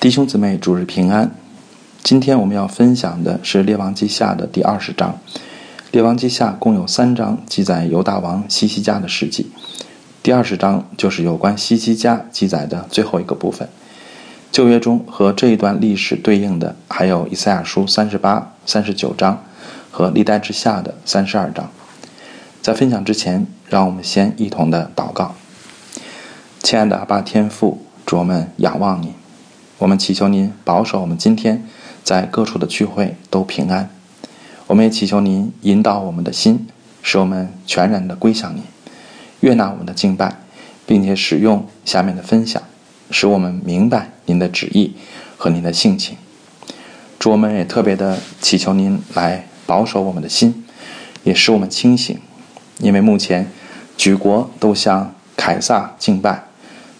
弟兄姊妹，主日平安。今天我们要分享的是《列王记下》的第二十章。《列王记下》共有三章，记载犹大王西西家的事迹。第二十章就是有关西西家记载的最后一个部分。旧约中和这一段历史对应的还有以赛亚书三十八、三十九章和历代之下的三十二章。在分享之前，让我们先一同的祷告。亲爱的阿爸天父，主我们仰望你。我们祈求您保守我们今天在各处的聚会都平安。我们也祈求您引导我们的心，使我们全然的归向您，悦纳我们的敬拜，并且使用下面的分享，使我们明白您的旨意和您的性情。主，我们也特别的祈求您来保守我们的心，也使我们清醒，因为目前举国都向凯撒敬拜，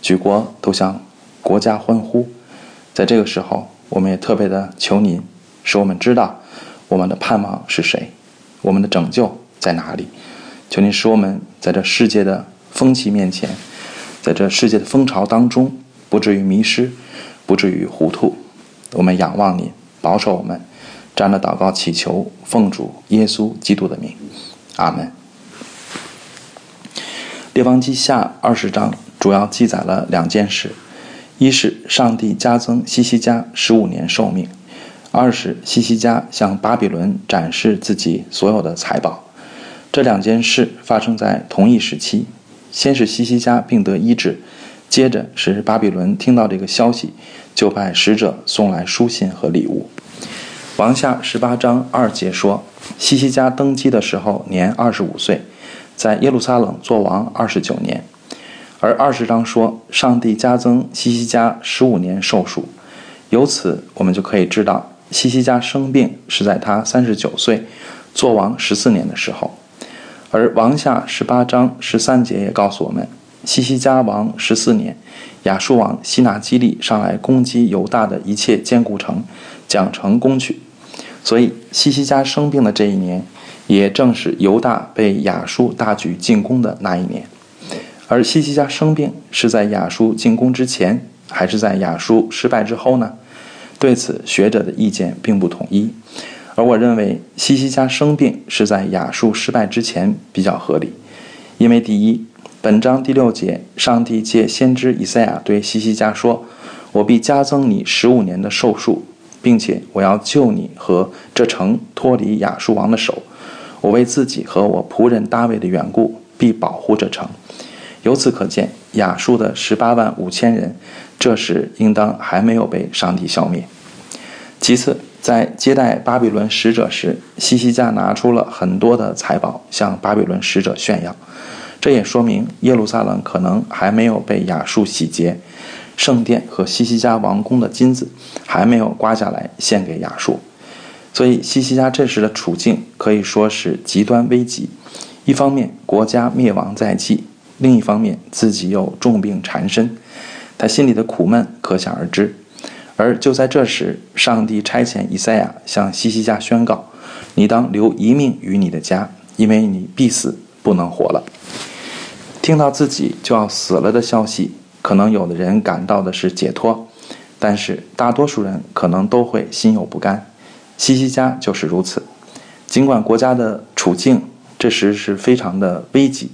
举国都向国家欢呼。在这个时候，我们也特别的求您，使我们知道我们的盼望是谁，我们的拯救在哪里。求您使我们在这世界的风气面前，在这世界的风潮当中，不至于迷失，不至于糊涂。我们仰望您，保守我们。这样的祷告祈求，奉主耶稣基督的名，阿门。列王记下二十章主要记载了两件事。一是上帝加增西西家十五年寿命，二是西西家向巴比伦展示自己所有的财宝。这两件事发生在同一时期。先是西西家病得医治，接着是巴比伦听到这个消息，就派使者送来书信和礼物。王下十八章二节说，西西家登基的时候年二十五岁，在耶路撒冷做王二十九年。而二十章说，上帝加增西西家十五年寿数，由此我们就可以知道，西西家生病是在他三十九岁，做王十四年的时候。而王下十八章十三节也告诉我们，西西家王十四年，亚述王西拿基利上来攻击犹大的一切坚固城，将城攻取。所以西西家生病的这一年，也正是犹大被亚述大举进攻的那一年。而西西家生病是在亚述进攻之前，还是在亚述失败之后呢？对此，学者的意见并不统一。而我认为，西西家生病是在亚述失败之前比较合理，因为第一，本章第六节，上帝借先知以赛亚对西西家说：“我必加增你十五年的寿数，并且我要救你和这城脱离亚述王的手。我为自己和我仆人大卫的缘故，必保护这城。”由此可见，亚述的十八万五千人，这时应当还没有被上帝消灭。其次，在接待巴比伦使者时，西西家拿出了很多的财宝向巴比伦使者炫耀，这也说明耶路撒冷可能还没有被亚述洗劫，圣殿和西西家王宫的金子还没有刮下来献给亚述。所以，西西家这时的处境可以说是极端危急，一方面国家灭亡在即。另一方面，自己又重病缠身，他心里的苦闷可想而知。而就在这时，上帝差遣以赛亚向西西家宣告：“你当留一命于你的家，因为你必死，不能活了。”听到自己就要死了的消息，可能有的人感到的是解脱，但是大多数人可能都会心有不甘。西西家就是如此。尽管国家的处境这时是非常的危急。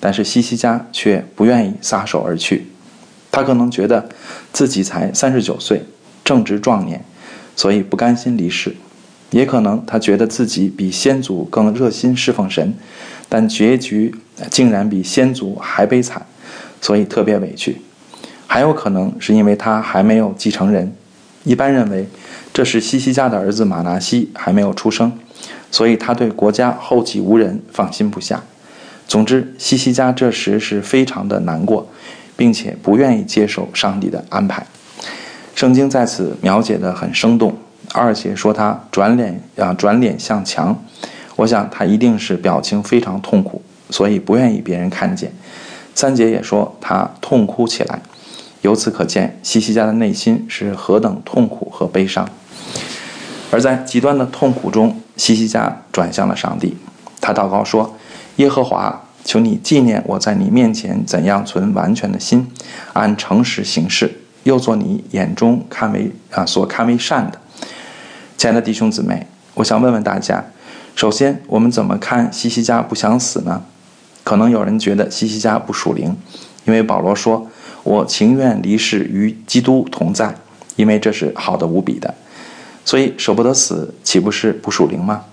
但是西西家却不愿意撒手而去，他可能觉得自己才三十九岁，正值壮年，所以不甘心离世；也可能他觉得自己比先祖更热心侍奉神，但结局竟然比先祖还悲惨，所以特别委屈；还有可能是因为他还没有继承人，一般认为这是西西家的儿子马拿西还没有出生，所以他对国家后继无人放心不下。总之，西西家这时是非常的难过，并且不愿意接受上帝的安排。圣经在此描写的很生动。二姐说他转脸啊，转脸向墙，我想他一定是表情非常痛苦，所以不愿意别人看见。三姐也说他痛哭起来，由此可见西西家的内心是何等痛苦和悲伤。而在极端的痛苦中，西西家转向了上帝，他祷告说。耶和华，求你纪念我在你面前怎样存完全的心，按诚实行事，又做你眼中看为啊所看为善的。亲爱的弟兄姊妹，我想问问大家，首先我们怎么看西西家不想死呢？可能有人觉得西西家不属灵，因为保罗说：“我情愿离世与基督同在，因为这是好的无比的。”所以舍不得死，岂不是不属灵吗？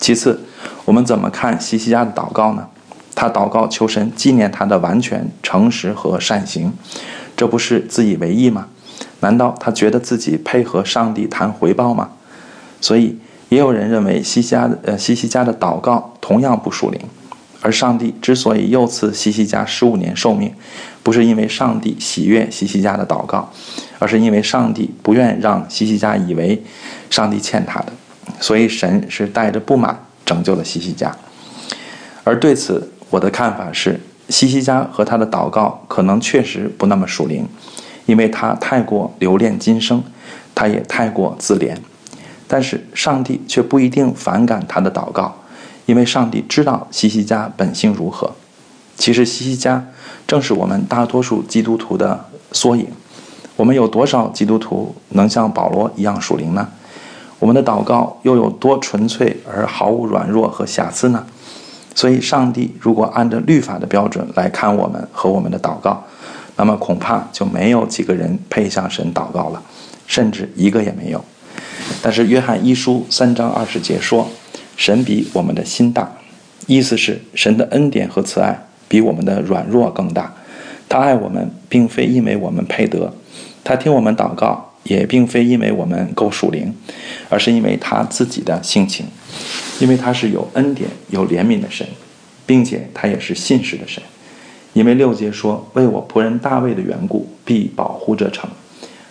其次，我们怎么看西西家的祷告呢？他祷告求神纪念他的完全诚实和善行，这不是自以为意吗？难道他觉得自己配合上帝谈回报吗？所以，也有人认为西西家的呃西西家的祷告同样不属灵。而上帝之所以又赐西西家十五年寿命，不是因为上帝喜悦西西家的祷告，而是因为上帝不愿让西西家以为上帝欠他的，所以神是带着不满拯救了西西家。而对此，我的看法是，西西家和他的祷告可能确实不那么属灵，因为他太过留恋今生，他也太过自怜。但是上帝却不一定反感他的祷告。因为上帝知道西西家本性如何，其实西西家正是我们大多数基督徒的缩影。我们有多少基督徒能像保罗一样属灵呢？我们的祷告又有多纯粹而毫无软弱和瑕疵呢？所以，上帝如果按照律法的标准来看我们和我们的祷告，那么恐怕就没有几个人配向神祷告了，甚至一个也没有。但是，约翰一书三章二十节说。神比我们的心大，意思是神的恩典和慈爱比我们的软弱更大。他爱我们，并非因为我们配得；他听我们祷告，也并非因为我们够属灵，而是因为他自己的性情，因为他是有恩典、有怜悯的神，并且他也是信实的神。因为六节说：“为我仆人大卫的缘故，必保护这城。”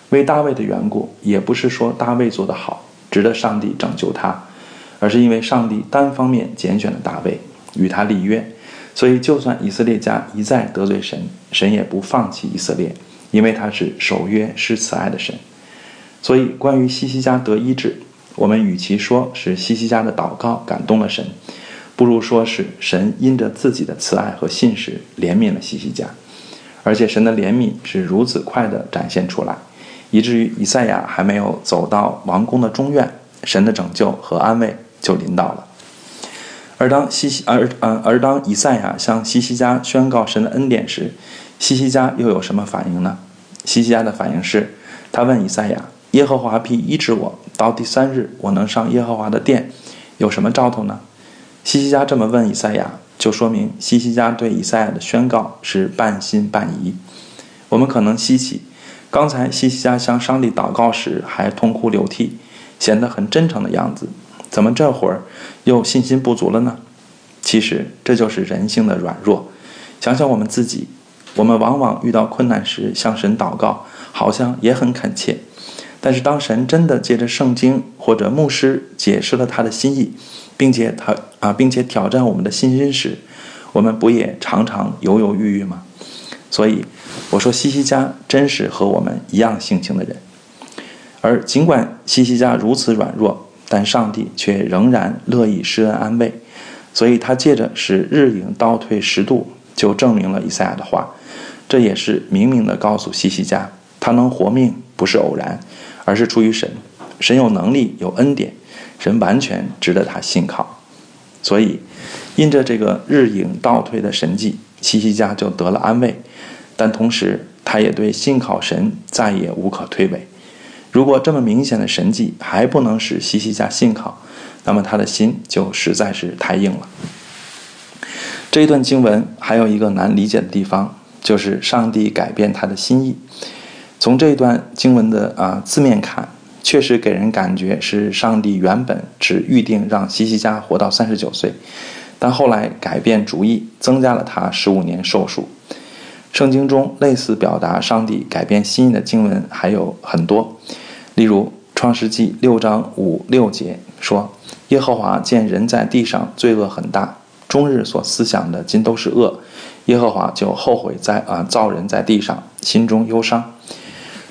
为大卫的缘故，也不是说大卫做得好，值得上帝拯救他。而是因为上帝单方面拣选了大卫，与他立约，所以就算以色列家一再得罪神，神也不放弃以色列，因为他是守约施慈爱的神。所以关于西西家得医治，我们与其说是西西家的祷告感动了神，不如说是神因着自己的慈爱和信实怜悯了西西家，而且神的怜悯是如此快的展现出来，以至于以赛亚还没有走到王宫的中院，神的拯救和安慰。就临到了。而当西西而呃而当以赛亚向西西家宣告神的恩典时，西西家又有什么反应呢？西西家的反应是，他问以赛亚：“耶和华必医治我，到第三日我能上耶和华的殿，有什么兆头呢？”西西家这么问以赛亚，就说明西西家对以赛亚的宣告是半信半疑。我们可能稀奇，刚才西西家向上帝祷告时还痛哭流涕，显得很真诚的样子。怎么这会儿又信心不足了呢？其实这就是人性的软弱。想想我们自己，我们往往遇到困难时向神祷告，好像也很恳切。但是当神真的借着圣经或者牧师解释了他的心意，并且他啊，并且挑战我们的信心时，我们不也常常犹犹豫豫吗？所以我说，西西家真是和我们一样性情的人。而尽管西西家如此软弱，但上帝却仍然乐意施恩安慰，所以他借着使日影倒退十度，就证明了以赛亚的话。这也是明明的告诉西西家，他能活命不是偶然，而是出于神。神有能力，有恩典，神完全值得他信靠。所以，因着这个日影倒退的神迹，西西家就得了安慰。但同时，他也对信靠神再也无可推诿。如果这么明显的神迹还不能使西西家信靠，那么他的心就实在是太硬了。这一段经文还有一个难理解的地方，就是上帝改变他的心意。从这段经文的啊字面看，确实给人感觉是上帝原本只预定让西西家活到三十九岁，但后来改变主意，增加了他十五年寿数。圣经中类似表达上帝改变心意的经文还有很多，例如《创世纪》六章五六节说：“耶和华见人在地上罪恶很大，终日所思想的尽都是恶，耶和华就后悔在啊造人在地上，心中忧伤。”《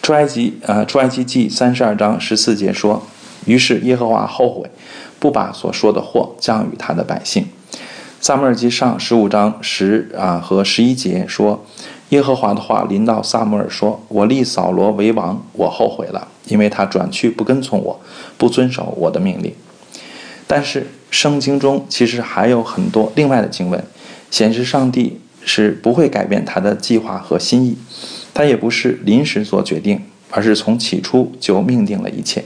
出埃及》呃，《出埃及记》三十二章十四节说：“于是耶和华后悔，不把所说的祸降与他的百姓。”《萨母尔记上》十五章十啊和十一节说。耶和华的话临到萨姆尔说：“我立扫罗为王，我后悔了，因为他转去不跟从我，不遵守我的命令。”但是圣经中其实还有很多另外的经文，显示上帝是不会改变他的计划和心意，他也不是临时做决定，而是从起初就命定了一切。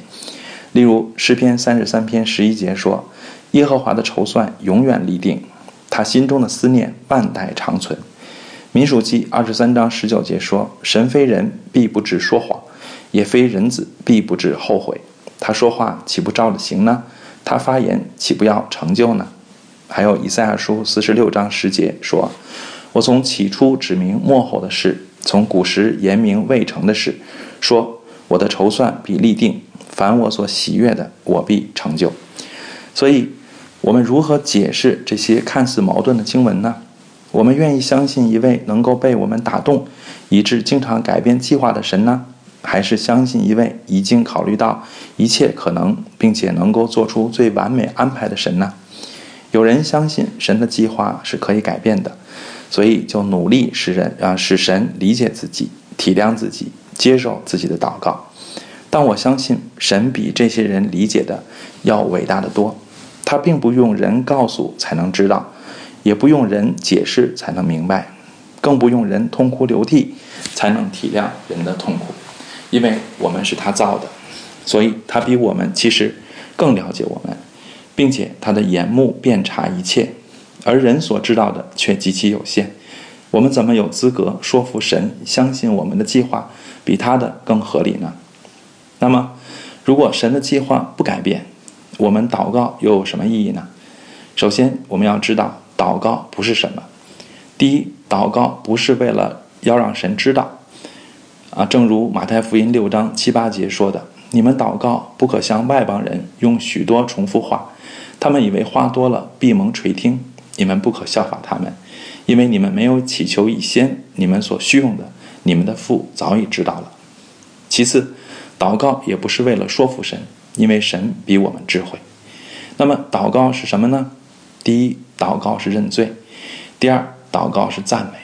例如诗篇三十三篇十一节说：“耶和华的筹算永远立定，他心中的思念万代长存。”民数记二十三章十九节说：“神非人，必不至说谎；也非人子，必不至后悔。他说话岂不照着行呢？他发言岂不要成就呢？”还有以赛亚书四十六章十节说：“我从起初指明末后的事，从古时言明未成的事，说我的筹算必立定，凡我所喜悦的，我必成就。”所以，我们如何解释这些看似矛盾的经文呢？我们愿意相信一位能够被我们打动，以致经常改变计划的神呢，还是相信一位已经考虑到一切可能，并且能够做出最完美安排的神呢？有人相信神的计划是可以改变的，所以就努力使人啊使神理解自己、体谅自己、接受自己的祷告。但我相信神比这些人理解的要伟大的多，他并不用人告诉才能知道。也不用人解释才能明白，更不用人痛哭流涕才能体谅人的痛苦，因为我们是他造的，所以他比我们其实更了解我们，并且他的眼目遍察一切，而人所知道的却极其有限。我们怎么有资格说服神相信我们的计划比他的更合理呢？那么，如果神的计划不改变，我们祷告又有什么意义呢？首先，我们要知道。祷告不是什么？第一，祷告不是为了要让神知道，啊，正如马太福音六章七八节说的：“你们祷告不可像外邦人用许多重复话，他们以为话多了闭蒙垂听。你们不可效法他们，因为你们没有祈求以先，你们所需用的，你们的父早已知道了。”其次，祷告也不是为了说服神，因为神比我们智慧。那么，祷告是什么呢？第一。祷告是认罪，第二，祷告是赞美，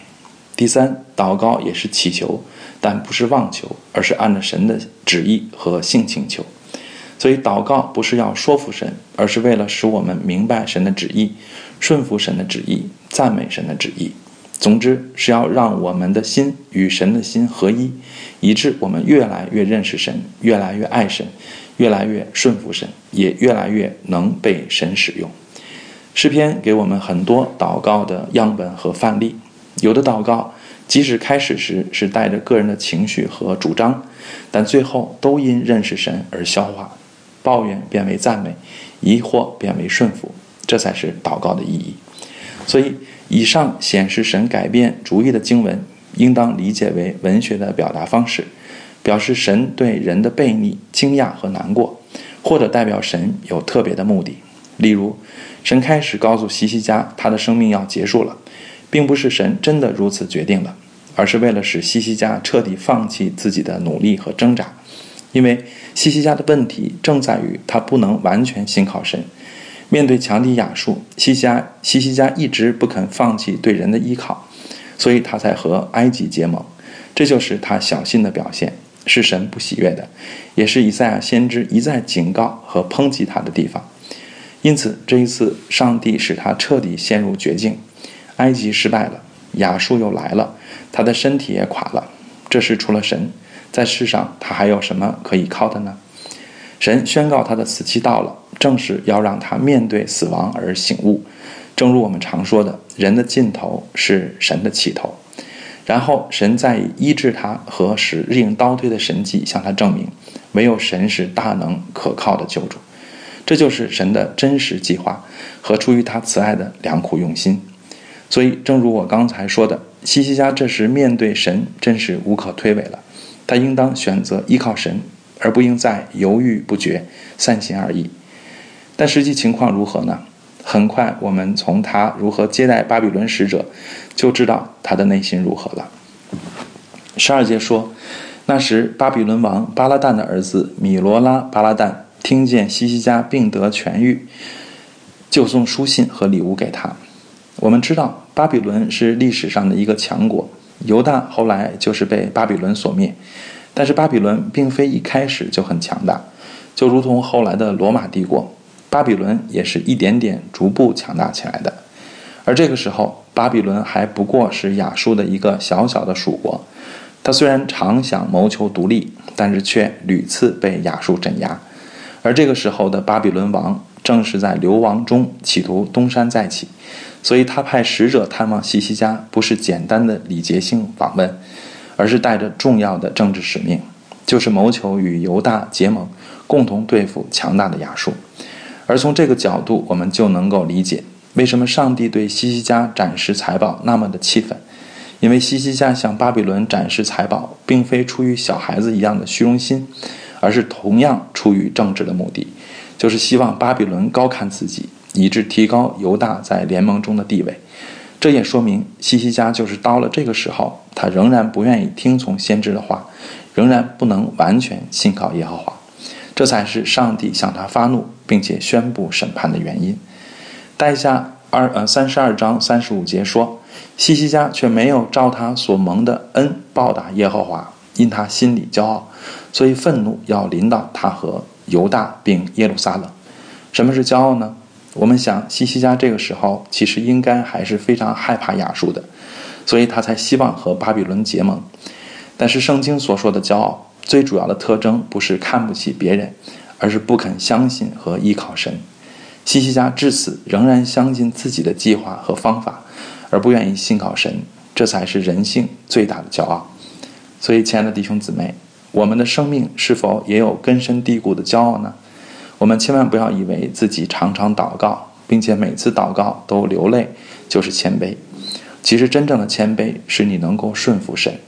第三，祷告也是祈求，但不是妄求，而是按照神的旨意和性请求。所以，祷告不是要说服神，而是为了使我们明白神的旨意，顺服神的旨意，赞美神的旨意。总之，是要让我们的心与神的心合一，以致我们越来越认识神，越来越爱神，越来越顺服神，也越来越能被神使用。诗篇给我们很多祷告的样本和范例，有的祷告即使开始时是带着个人的情绪和主张，但最后都因认识神而消化，抱怨变为赞美，疑惑变为顺服，这才是祷告的意义。所以，以上显示神改变主意的经文，应当理解为文学的表达方式，表示神对人的悖逆惊讶和难过，或者代表神有特别的目的，例如。神开始告诉西西家，他的生命要结束了，并不是神真的如此决定了，而是为了使西西家彻底放弃自己的努力和挣扎。因为西西家的问题正在于他不能完全信靠神。面对强敌亚述，西西家西西家一直不肯放弃对人的依靠，所以他才和埃及结盟。这就是他小心的表现，是神不喜悦的，也是以赛亚先知一再警告和抨击他的地方。因此，这一次，上帝使他彻底陷入绝境。埃及失败了，亚述又来了，他的身体也垮了。这时，除了神，在世上他还有什么可以靠的呢？神宣告他的死期到了，正是要让他面对死亡而醒悟。正如我们常说的，人的尽头是神的起头。然后，神再医治他和使日影倒退的神迹向他证明，唯有神是大能可靠的救主。这就是神的真实计划和出于他慈爱的良苦用心，所以正如我刚才说的，西西家这时面对神真是无可推诿了，他应当选择依靠神，而不应再犹豫不决、三心二意。但实际情况如何呢？很快我们从他如何接待巴比伦使者，就知道他的内心如何了。十二节说，那时巴比伦王巴拉旦的儿子米罗拉巴拉旦。听见西西家病得痊愈，就送书信和礼物给他。我们知道巴比伦是历史上的一个强国，犹大后来就是被巴比伦所灭，但是巴比伦并非一开始就很强大，就如同后来的罗马帝国，巴比伦也是一点点逐步强大起来的。而这个时候，巴比伦还不过是亚述的一个小小的属国，他虽然常想谋求独立，但是却屡次被亚述镇压。而这个时候的巴比伦王正是在流亡中企图东山再起，所以他派使者探望西西家，不是简单的礼节性访问，而是带着重要的政治使命，就是谋求与犹大结盟，共同对付强大的亚述。而从这个角度，我们就能够理解为什么上帝对西西家展示财宝那么的气愤，因为西西家向巴比伦展示财宝，并非出于小孩子一样的虚荣心。而是同样出于政治的目的，就是希望巴比伦高看自己，以致提高犹大在联盟中的地位。这也说明西西家就是到了这个时候，他仍然不愿意听从先知的话，仍然不能完全信靠耶和华。这才是上帝向他发怒，并且宣布审判的原因。待下二呃三十二章三十五节说，西西家却没有照他所蒙的恩报答耶和华。因他心里骄傲，所以愤怒要临到他和犹大并耶路撒冷。什么是骄傲呢？我们想，西西家这个时候其实应该还是非常害怕亚述的，所以他才希望和巴比伦结盟。但是圣经所说的骄傲，最主要的特征不是看不起别人，而是不肯相信和依靠神。西西家至此仍然相信自己的计划和方法，而不愿意信靠神，这才是人性最大的骄傲。所以，亲爱的弟兄姊妹，我们的生命是否也有根深蒂固的骄傲呢？我们千万不要以为自己常常祷告，并且每次祷告都流泪就是谦卑。其实，真正的谦卑是你能够顺服神。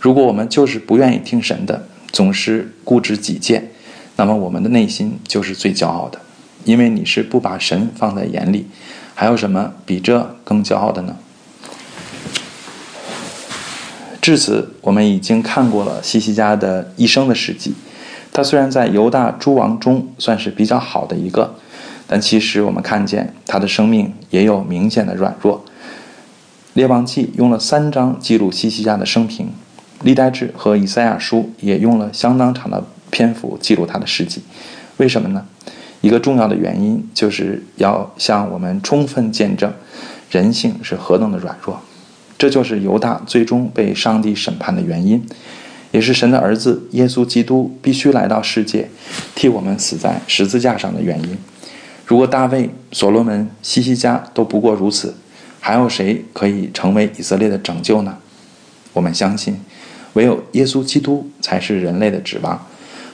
如果我们就是不愿意听神的，总是固执己见，那么我们的内心就是最骄傲的，因为你是不把神放在眼里。还有什么比这更骄傲的呢？至此，我们已经看过了西西家的一生的事迹。他虽然在犹大诸王中算是比较好的一个，但其实我们看见他的生命也有明显的软弱。列王记用了三章记录西西家的生平，历代志和以赛亚书也用了相当长的篇幅记录他的事迹。为什么呢？一个重要的原因就是要向我们充分见证人性是何等的软弱。这就是犹大最终被上帝审判的原因，也是神的儿子耶稣基督必须来到世界，替我们死在十字架上的原因。如果大卫、所罗门、西西家都不过如此，还有谁可以成为以色列的拯救呢？我们相信，唯有耶稣基督才是人类的指望，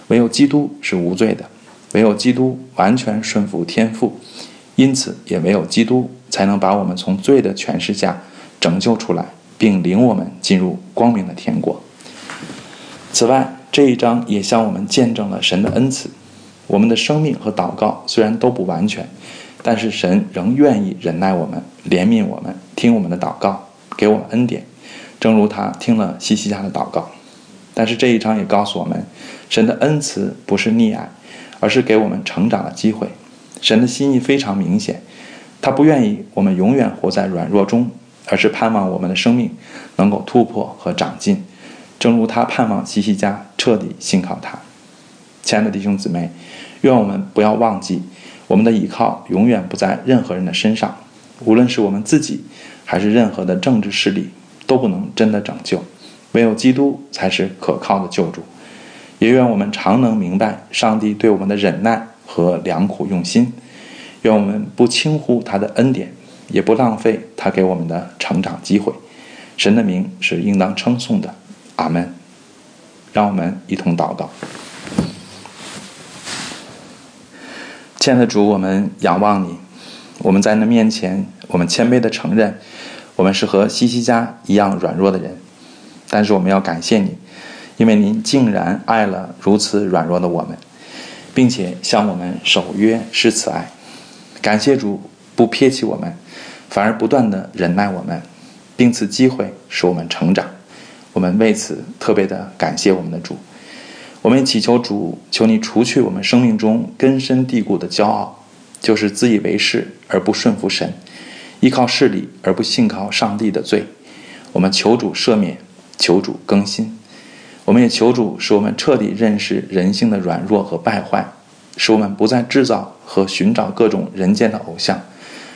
唯有基督是无罪的，唯有基督完全顺服天父，因此也唯有基督才能把我们从罪的权势下。拯救出来，并领我们进入光明的天国。此外，这一章也向我们见证了神的恩赐。我们的生命和祷告虽然都不完全，但是神仍愿意忍耐我们，怜悯我们，听我们的祷告，给我们恩典，正如他听了西西家的祷告。但是这一章也告诉我们，神的恩慈不是溺爱，而是给我们成长的机会。神的心意非常明显，他不愿意我们永远活在软弱中。而是盼望我们的生命能够突破和长进，正如他盼望西西家彻底信靠他。亲爱的弟兄姊妹，愿我们不要忘记，我们的依靠永远不在任何人的身上，无论是我们自己，还是任何的政治势力，都不能真的拯救。唯有基督才是可靠的救主。也愿我们常能明白上帝对我们的忍耐和良苦用心，愿我们不轻忽他的恩典。也不浪费他给我们的成长机会，神的名是应当称颂的，阿门。让我们一同祷告，亲爱的主，我们仰望你，我们在那面前，我们谦卑的承认，我们是和西西家一样软弱的人，但是我们要感谢你，因为您竟然爱了如此软弱的我们，并且向我们守约施慈爱，感谢主不撇弃我们。反而不断的忍耐我们，并赐机会使我们成长，我们为此特别的感谢我们的主。我们祈求主，求你除去我们生命中根深蒂固的骄傲，就是自以为是而不顺服神，依靠势力而不信靠上帝的罪。我们求主赦免，求主更新。我们也求主使我们彻底认识人性的软弱和败坏，使我们不再制造和寻找各种人间的偶像，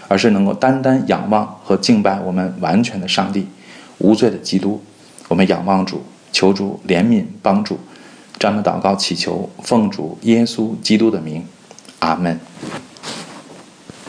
而是能够单单仰望和敬拜我们完全的上帝，无罪的基督。我们仰望主，求主怜悯帮助。这样的祷告祈求，奉主耶稣基督的名，阿门。